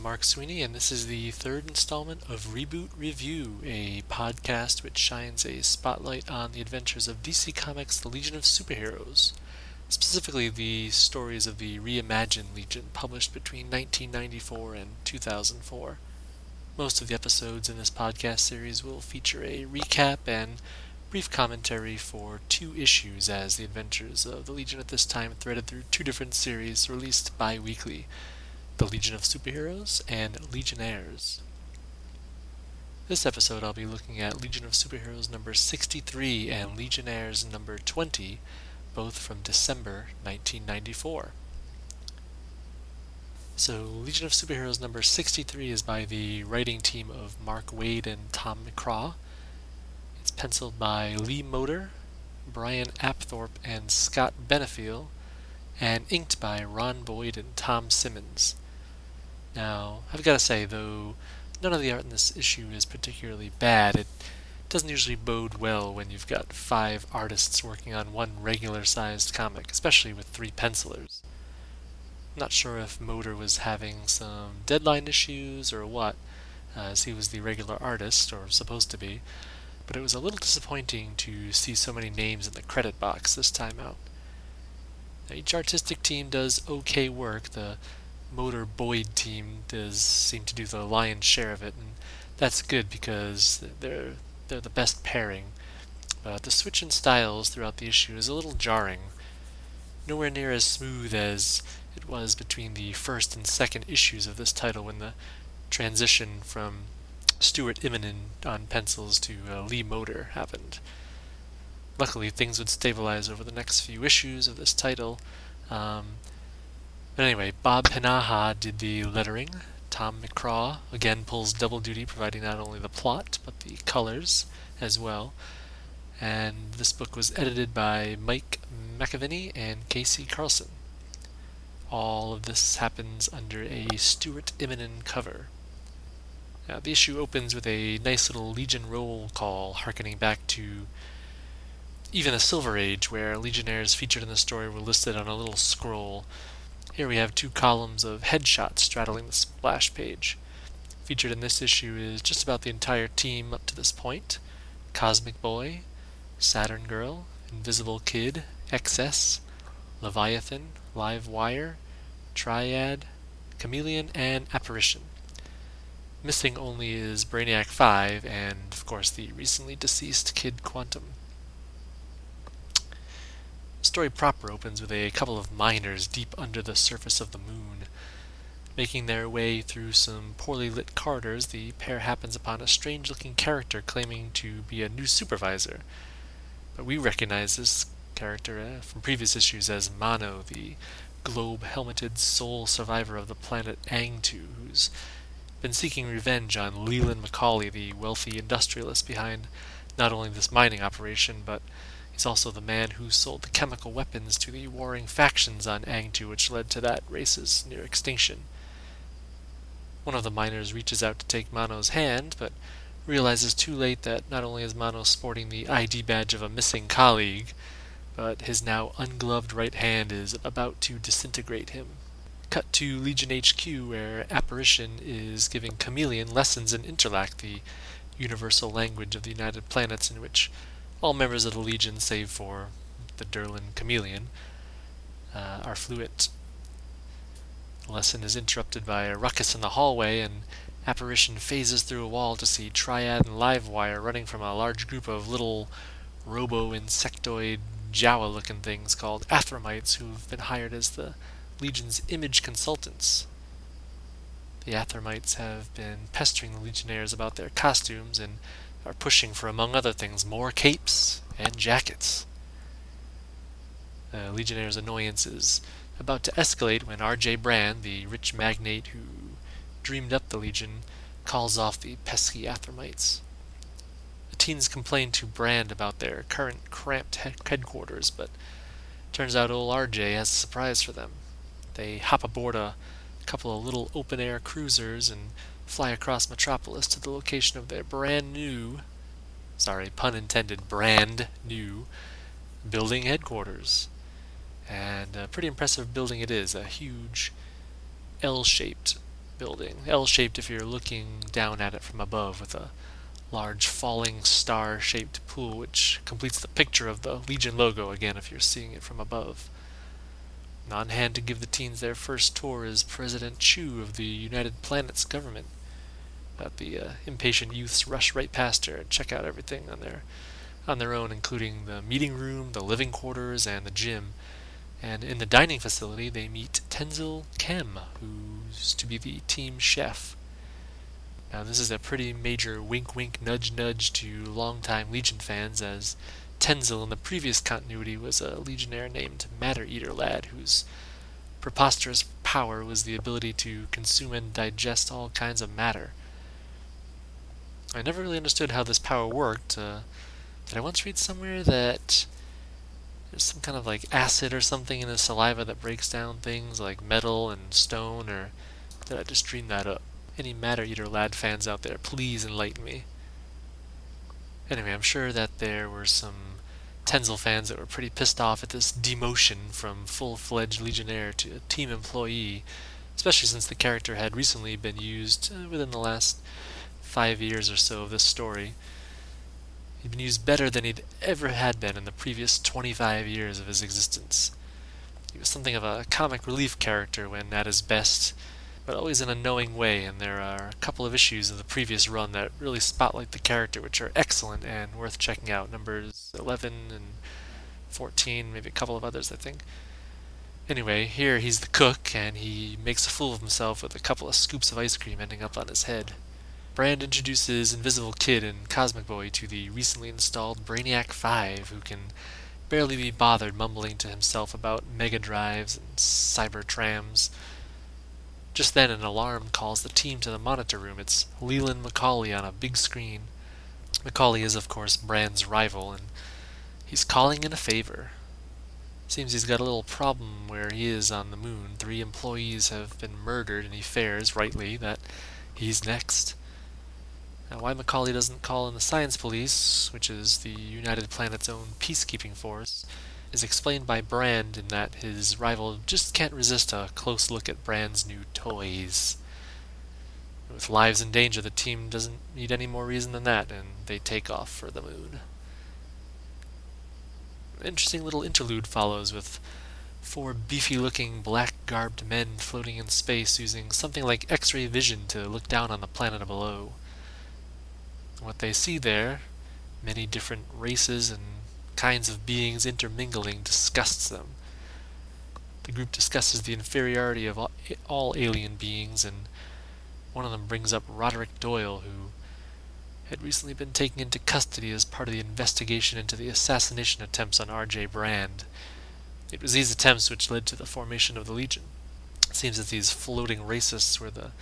I'm Mark Sweeney, and this is the third installment of Reboot Review, a podcast which shines a spotlight on the adventures of DC Comics' The Legion of Superheroes, specifically the stories of the reimagined Legion published between 1994 and 2004. Most of the episodes in this podcast series will feature a recap and brief commentary for two issues as the adventures of the Legion at this time threaded through two different series released bi weekly the Legion of Superheroes, and Legionnaires. This episode I'll be looking at Legion of Superheroes number 63 and Legionnaires number 20, both from December 1994. So, Legion of Superheroes number 63 is by the writing team of Mark Waid and Tom McCraw. It's penciled by Lee Moder, Brian Apthorpe, and Scott Benefiel, and inked by Ron Boyd and Tom Simmons. Now, I've got to say, though none of the art in this issue is particularly bad, it doesn't usually bode well when you've got five artists working on one regular sized comic, especially with three pencilers. Not sure if Moder was having some deadline issues or what, as he was the regular artist, or supposed to be, but it was a little disappointing to see so many names in the credit box this time out. Now, each artistic team does okay work. The Moder Boyd team does seem to do the lion's share of it, and that's good because they're they're the best pairing. But the switch in styles throughout the issue is a little jarring. Nowhere near as smooth as it was between the first and second issues of this title when the transition from Stuart Immonen on pencils to uh, Lee Moder happened. Luckily, things would stabilize over the next few issues of this title. Um, but anyway, Bob Pinaha did the lettering. Tom McCraw again pulls double duty, providing not only the plot but the colors as well. And this book was edited by Mike McAvennie and KC Carlson. All of this happens under a Stuart Immonen cover. Now, the issue opens with a nice little Legion roll call, harkening back to even the Silver Age, where Legionnaires featured in the story were listed on a little scroll here we have two columns of headshots straddling the splash page. Featured in this issue is just about the entire team up to this point Cosmic Boy, Saturn Girl, Invisible Kid, XS, Leviathan, Live Wire, Triad, Chameleon, and Apparition. Missing only is Brainiac 5 and, of course, the recently deceased Kid Quantum. Story proper opens with a couple of miners deep under the surface of the moon. Making their way through some poorly lit corridors, the pair happens upon a strange looking character claiming to be a new supervisor. But we recognize this character uh, from previous issues as Mano, the globe helmeted sole survivor of the planet Angtu, who's been seeking revenge on Leland Macaulay, the wealthy industrialist behind not only this mining operation, but He's also the man who sold the chemical weapons to the warring factions on Angtu, which led to that race's near extinction. One of the miners reaches out to take Mano's hand, but realizes too late that not only is Mano sporting the ID badge of a missing colleague, but his now ungloved right hand is about to disintegrate him. Cut to Legion HQ, where Apparition is giving Chameleon lessons in Interlac, the universal language of the United Planets, in which all members of the Legion, save for the Durlan Chameleon, uh, are fluent. The lesson is interrupted by a ruckus in the hallway, and Apparition phases through a wall to see Triad and Livewire running from a large group of little robo-insectoid Jawa-looking things called Athramites who've been hired as the Legion's image consultants. The Athramites have been pestering the Legionnaires about their costumes and are pushing for, among other things, more capes and jackets. Uh, Legionnaire's annoyance is about to escalate when R.J. Brand, the rich magnate who dreamed up the Legion, calls off the pesky Athramites. The teens complain to Brand about their current cramped headquarters, but turns out old R.J. has a surprise for them. They hop aboard a couple of little open-air cruisers and fly across Metropolis to the location of their brand new, sorry, pun intended, brand new building headquarters. And a pretty impressive building it is, a huge L shaped building, L-shaped if you're looking down at it from above, with a large falling star-shaped pool which completes the picture of the Legion logo again if you're seeing it from above. On hand to give the teens their first tour is President Chu of the United Planets government. But the uh, impatient youths rush right past her and check out everything on their on their own, including the meeting room, the living quarters, and the gym. And in the dining facility, they meet Tenzil Kem, who's to be the team chef. Now, this is a pretty major wink wink nudge nudge to longtime Legion fans, as Tenzil in the previous continuity was a legionnaire named Matter Eater Lad, whose preposterous power was the ability to consume and digest all kinds of matter. I never really understood how this power worked. Uh, did I once read somewhere that there's some kind of like acid or something in the saliva that breaks down things like metal and stone, or did I just dream that up? Any Matter Eater Lad fans out there, please enlighten me. Anyway, I'm sure that there were some Tenzil fans that were pretty pissed off at this demotion from full-fledged Legionnaire to a team employee, especially since the character had recently been used uh, within the last five years or so of this story. He'd been used better than he'd ever had been in the previous 25 years of his existence. He was something of a comic relief character when at his best, but always in a knowing way, and there are a couple of issues of the previous run that really spotlight the character, which are excellent and worth checking out. Numbers 11 and 14, maybe a couple of others, I think. Anyway, here he's the cook, and he makes a fool of himself with a couple of scoops of ice cream ending up on his head. Brand introduces Invisible Kid and Cosmic Boy to the recently installed Brainiac 5, who can barely be bothered mumbling to himself about mega drives and cyber trams. Just then, an alarm calls the team to the monitor room. It's Leland Macaulay on a big screen. Macaulay is, of course, Brand's rival, and he's calling in a favor. Seems he's got a little problem where he is on the moon. Three employees have been murdered, and he fears, rightly, that he's next. Now, why Macaulay doesn't call in the Science Police, which is the United Planet's own peacekeeping force, is explained by Brand in that his rival just can't resist a close look at Brand's new toys. With lives in danger, the team doesn't need any more reason than that, and they take off for the moon. An interesting little interlude follows with four beefy looking black garbed men floating in space using something like X ray vision to look down on the planet below. What they see there, many different races and kinds of beings intermingling disgusts them. The group discusses the inferiority of all alien beings, and one of them brings up Roderick Doyle, who had recently been taken into custody as part of the investigation into the assassination attempts on R.J. Brand. It was these attempts which led to the formation of the Legion. It seems that these floating racists were the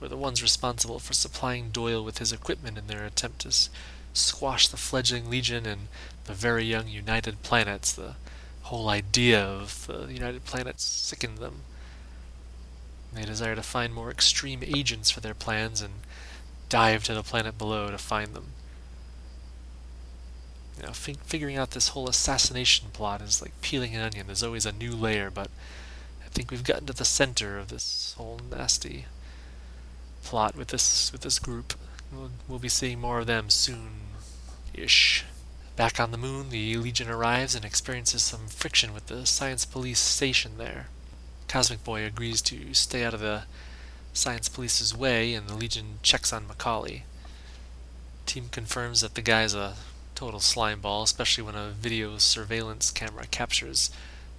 were the ones responsible for supplying Doyle with his equipment in their attempt to squash the fledgling Legion and the very young United Planets. The whole idea of the United Planets sickened them. They desire to find more extreme agents for their plans and dive to the planet below to find them. You know, figuring out this whole assassination plot is like peeling an onion. There's always a new layer, but I think we've gotten to the center of this whole nasty plot with this with this group. We'll, we'll be seeing more of them soon-ish. Back on the moon, the Legion arrives and experiences some friction with the Science Police station there. Cosmic Boy agrees to stay out of the Science Police's way, and the Legion checks on Macaulay. Team confirms that the guy's a total slimeball, especially when a video surveillance camera captures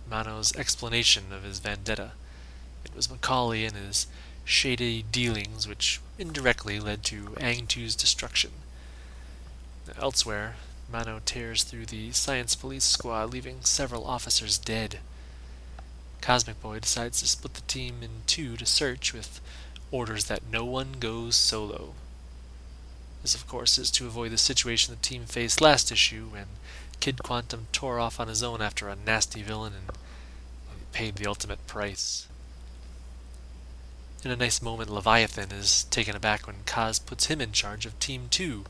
Mano's explanation of his vendetta. It was Macaulay and his shady dealings which indirectly led to Ang-Tu's destruction. Elsewhere, Mano tears through the Science Police squad, leaving several officers dead. Cosmic Boy decides to split the team in two to search, with orders that no one goes solo. This, of course, is to avoid the situation the team faced last issue when Kid Quantum tore off on his own after a nasty villain and paid the ultimate price. In a nice moment, Leviathan is taken aback when Kaz puts him in charge of Team 2,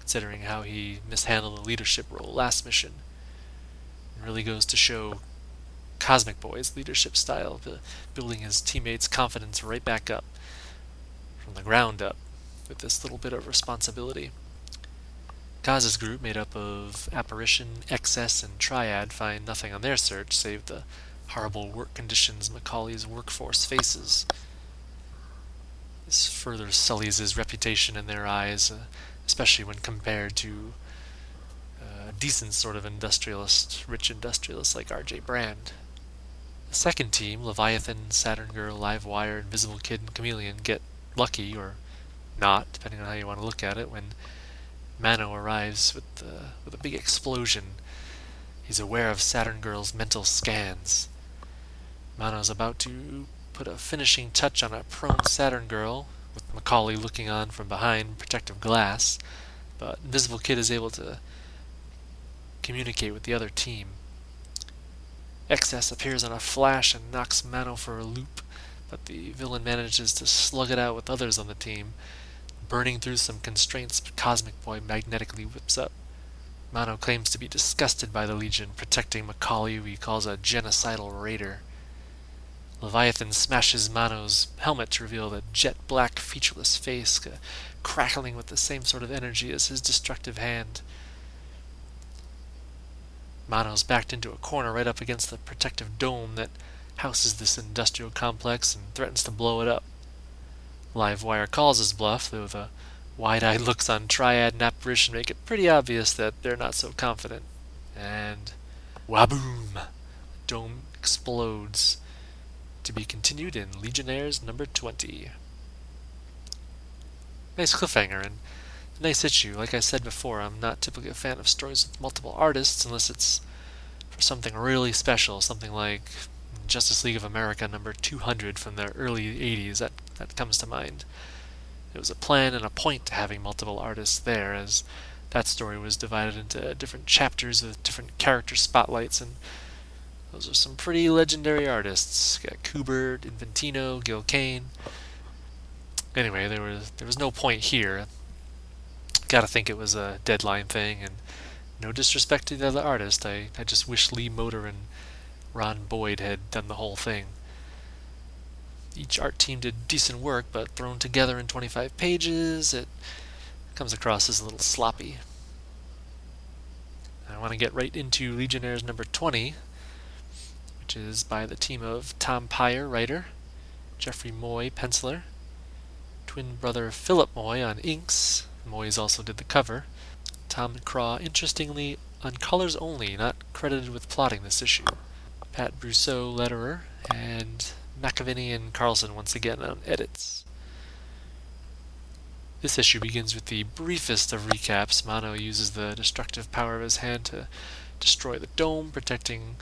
considering how he mishandled the leadership role last mission. It really goes to show Cosmic Boy's leadership style, building his teammates' confidence right back up. From the ground up with this little bit of responsibility. Kaz's group, made up of Apparition, XS, and Triad, find nothing on their search save the horrible work conditions Macaulay's workforce faces. This further sullies his reputation in their eyes, uh, especially when compared to uh, a decent sort of industrialist, rich industrialist like R.J. Brand. The second team, Leviathan, Saturn Girl, Livewire, Invisible Kid, and Chameleon, get lucky, or not, depending on how you want to look at it, when Mano arrives with, the, with a big explosion. He's aware of Saturn Girl's mental scans. Mano's about to put a finishing touch on a prone Saturn Girl, with Macaulay looking on from behind protective glass, but Invisible Kid is able to communicate with the other team. XS appears on a flash and knocks Mano for a loop, but the villain manages to slug it out with others on the team, Burning through some constraints, Cosmic Boy magnetically whips up. Mano claims to be disgusted by the Legion, protecting Macaulay, who he calls a genocidal raider. Leviathan smashes Mano's helmet to reveal a jet black, featureless face, crackling with the same sort of energy as his destructive hand. Mano's backed into a corner right up against the protective dome that houses this industrial complex and threatens to blow it up. Livewire calls his bluff, though the wide-eyed looks on Triad and Apparition make it pretty obvious that they're not so confident. And waboom! The dome explodes. To be continued in Legionnaires number 20. Nice cliffhanger and nice issue. Like I said before, I'm not typically a fan of stories with multiple artists unless it's for something really special, something like Justice League of America number 200 from the early 80s. That that comes to mind. It was a plan and a point to having multiple artists there, as that story was divided into different chapters with different character spotlights, and those are some pretty legendary artists. Got Kubert, Infantino, Gil Kane. Anyway, there was there was no point here. Gotta think it was a deadline thing, and no disrespect to the other artist, I, I just wish Lee Moder and Ron Boyd had done the whole thing. Each art team did decent work, but thrown together in 25 pages, it comes across as a little sloppy. I want to get right into Legionnaires number 20, which is by the team of Tom Peyer, writer, Jeffrey Moy, penciler, twin brother Philip Moy on inks. Moys also did the cover. Tom McCraw, interestingly, on colors only, not credited with plotting this issue. Pat Brosseau, letterer, and McAvennie and Carlson once again on edits. This issue begins with the briefest of recaps. Mano uses the destructive power of his hand to destroy the dome, protecting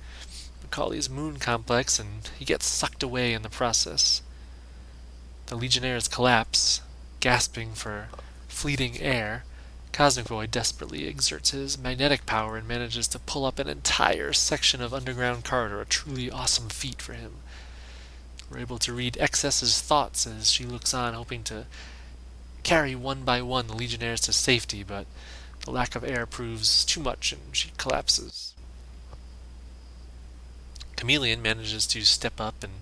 Macaulay's moon complex, and he gets sucked away in the process. The Legionnaires collapse, gasping for fleeting air. Cosmic Boy desperately exerts his magnetic power and manages to pull up an entire section of underground corridor, a truly awesome feat for him. We're able to read XS's thoughts as she looks on, hoping to carry one by one the Legionnaires to safety, but the lack of air proves too much and she collapses. Chameleon manages to step up and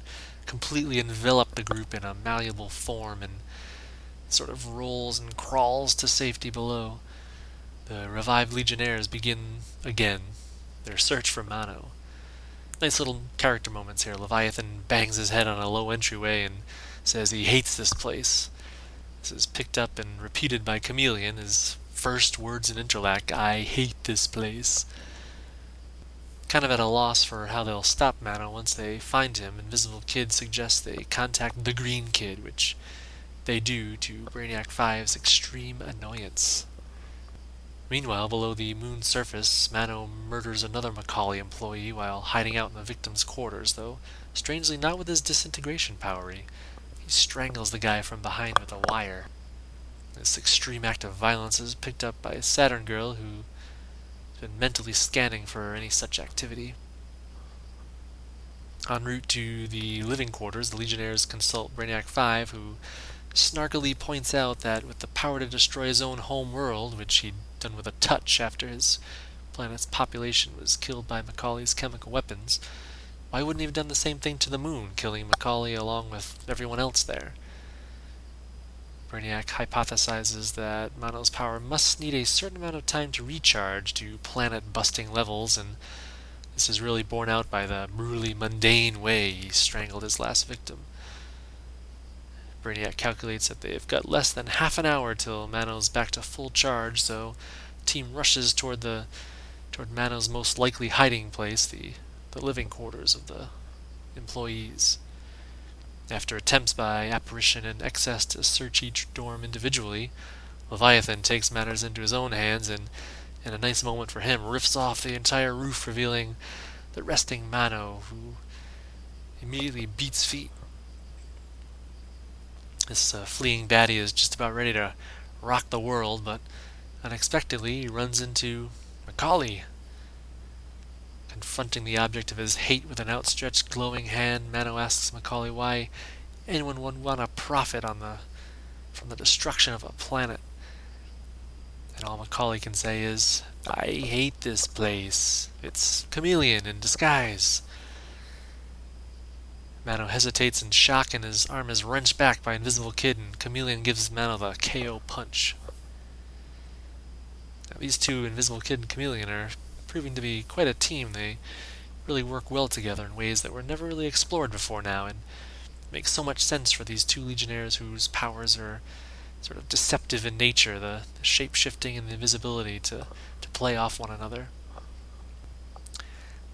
completely envelop the group in a malleable form and sort of rolls and crawls to safety below. The revived Legionnaires begin again their search for Mano nice little character moments here. Leviathan bangs his head on a low entryway and says he hates this place. This is picked up and repeated by Chameleon, his first words in Interlac, I hate this place. Kind of at a loss for how they'll stop Mano once they find him, Invisible Kid suggests they contact the Green Kid, which they do to Brainiac 5's extreme annoyance. Meanwhile, below the moon's surface, Mano murders another Macaulay employee while hiding out in the victim's quarters, though strangely not with his disintegration power. He, strangles the guy from behind with a wire. This extreme act of violence is picked up by a Saturn girl who's been mentally scanning for any such activity. En route to the living quarters, the Legionnaires consult Brainiac 5, who snarkily points out that with the power to destroy his own home world, which he'd done with a touch after his planet's population was killed by Macaulay's chemical weapons, why wouldn't he have done the same thing to the moon, killing Macaulay along with everyone else there? Brainiac hypothesizes that Mano's power must need a certain amount of time to recharge to planet busting levels, and this is really borne out by the brutally mundane way he strangled his last victim. Brainiac calculates that they've got less than half an hour till Mano's back to full charge, so team rushes toward the toward Mano's most likely hiding place, the, the living quarters of the employees. After attempts by Apparition and XS to search each dorm individually, Leviathan takes matters into his own hands and, in a nice moment for him, rips off the entire roof, revealing the resting Mano, who immediately beats feet. This uh, fleeing baddie is just about ready to rock the world, but unexpectedly he runs into Macaulay. Confronting the object of his hate with an outstretched, glowing hand, Mano asks Macaulay why anyone would want to profit on the from the destruction of a planet. And all Macaulay can say is, I hate this place. It's chameleon in disguise. Mano hesitates in shock and his arm is wrenched back by Invisible Kid and Chameleon gives Mano the KO punch. Now, these two, Invisible Kid and Chameleon, are proving to be quite a team. They really work well together in ways that were never really explored before now, and makes so much sense for these two Legionnaires whose powers are sort of deceptive in nature, the, the shape shifting and the invisibility to, to play off one another.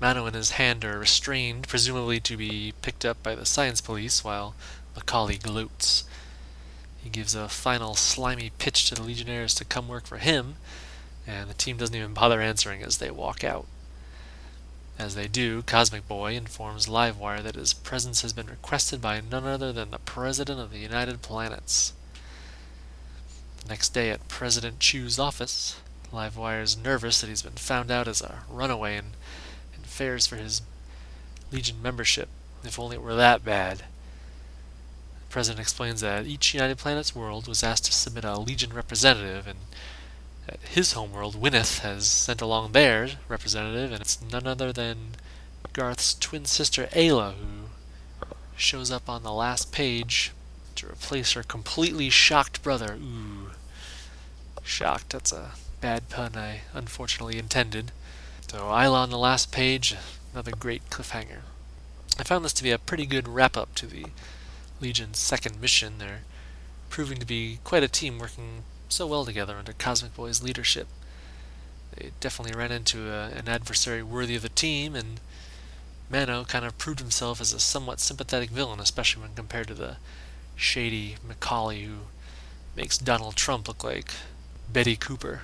Mano and his hand are restrained, presumably to be picked up by the science police, while Macaulay gloats. He gives a final slimy pitch to the Legionnaires to come work for him, and the team doesn't even bother answering as they walk out. As they do, Cosmic Boy informs Livewire that his presence has been requested by none other than the President of the United Planets. The next day at President Chu's office, Livewire is nervous that he's been found out as a runaway and, and fears for his Legion membership, if only it were that bad. The President explains that each United Planets world was asked to submit a Legion representative, and his homeworld, Winath, has sent along their representative, and it's none other than Garth's twin sister Ayla, who shows up on the last page to replace her completely shocked brother. Ooh. Shocked, that's a bad pun I unfortunately intended. So, Ayla on the last page, another great cliffhanger. I found this to be a pretty good wrap up to the Legion's second mission. They're proving to be quite a team working so well together under Cosmic Boy's leadership. They definitely ran into a, an adversary worthy of the team, and Mano kind of proved himself as a somewhat sympathetic villain, especially when compared to the shady Macaulay who makes Donald Trump look like Betty Cooper.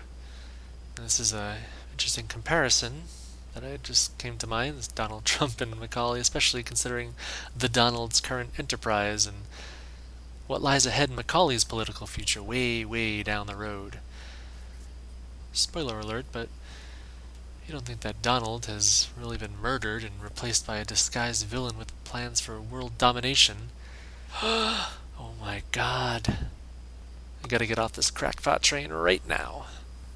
And this is a interesting comparison that I just came to mind Donald Trump and Macaulay, especially considering the Donald's current enterprise and what lies ahead in Macaulay's political future way, way down the road. Spoiler alert, but you don't think that Donald has really been murdered and replaced by a disguised villain with plans for world domination. oh my god. I gotta get off this crackpot train right now.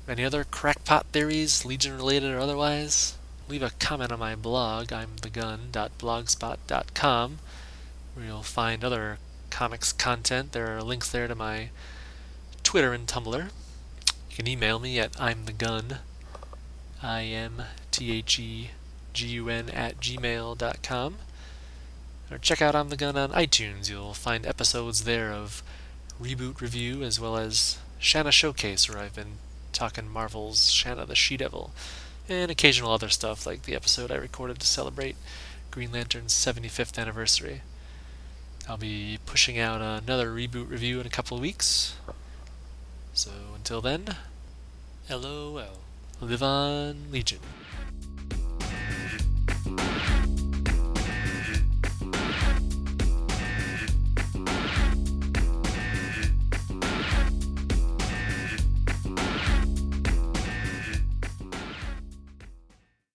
Any other crackpot theories, Legion related or otherwise? Leave a comment on my blog, I'm imthegun.blogspot.com, where you'll find other comics content. There are links there to my Twitter and Tumblr. You can email me at I'm the gun, I M T H E G U N at gmail.com. Or check out I'm the Gun on iTunes. You'll find episodes there of Reboot Review as well as Shanna Showcase, where I've been talking Marvel's Shanna the She Devil, and occasional other stuff like the episode I recorded to celebrate Green Lantern's 75th anniversary. I'll be pushing out another reboot review in a couple of weeks. So until then, LOL. Live on Legion.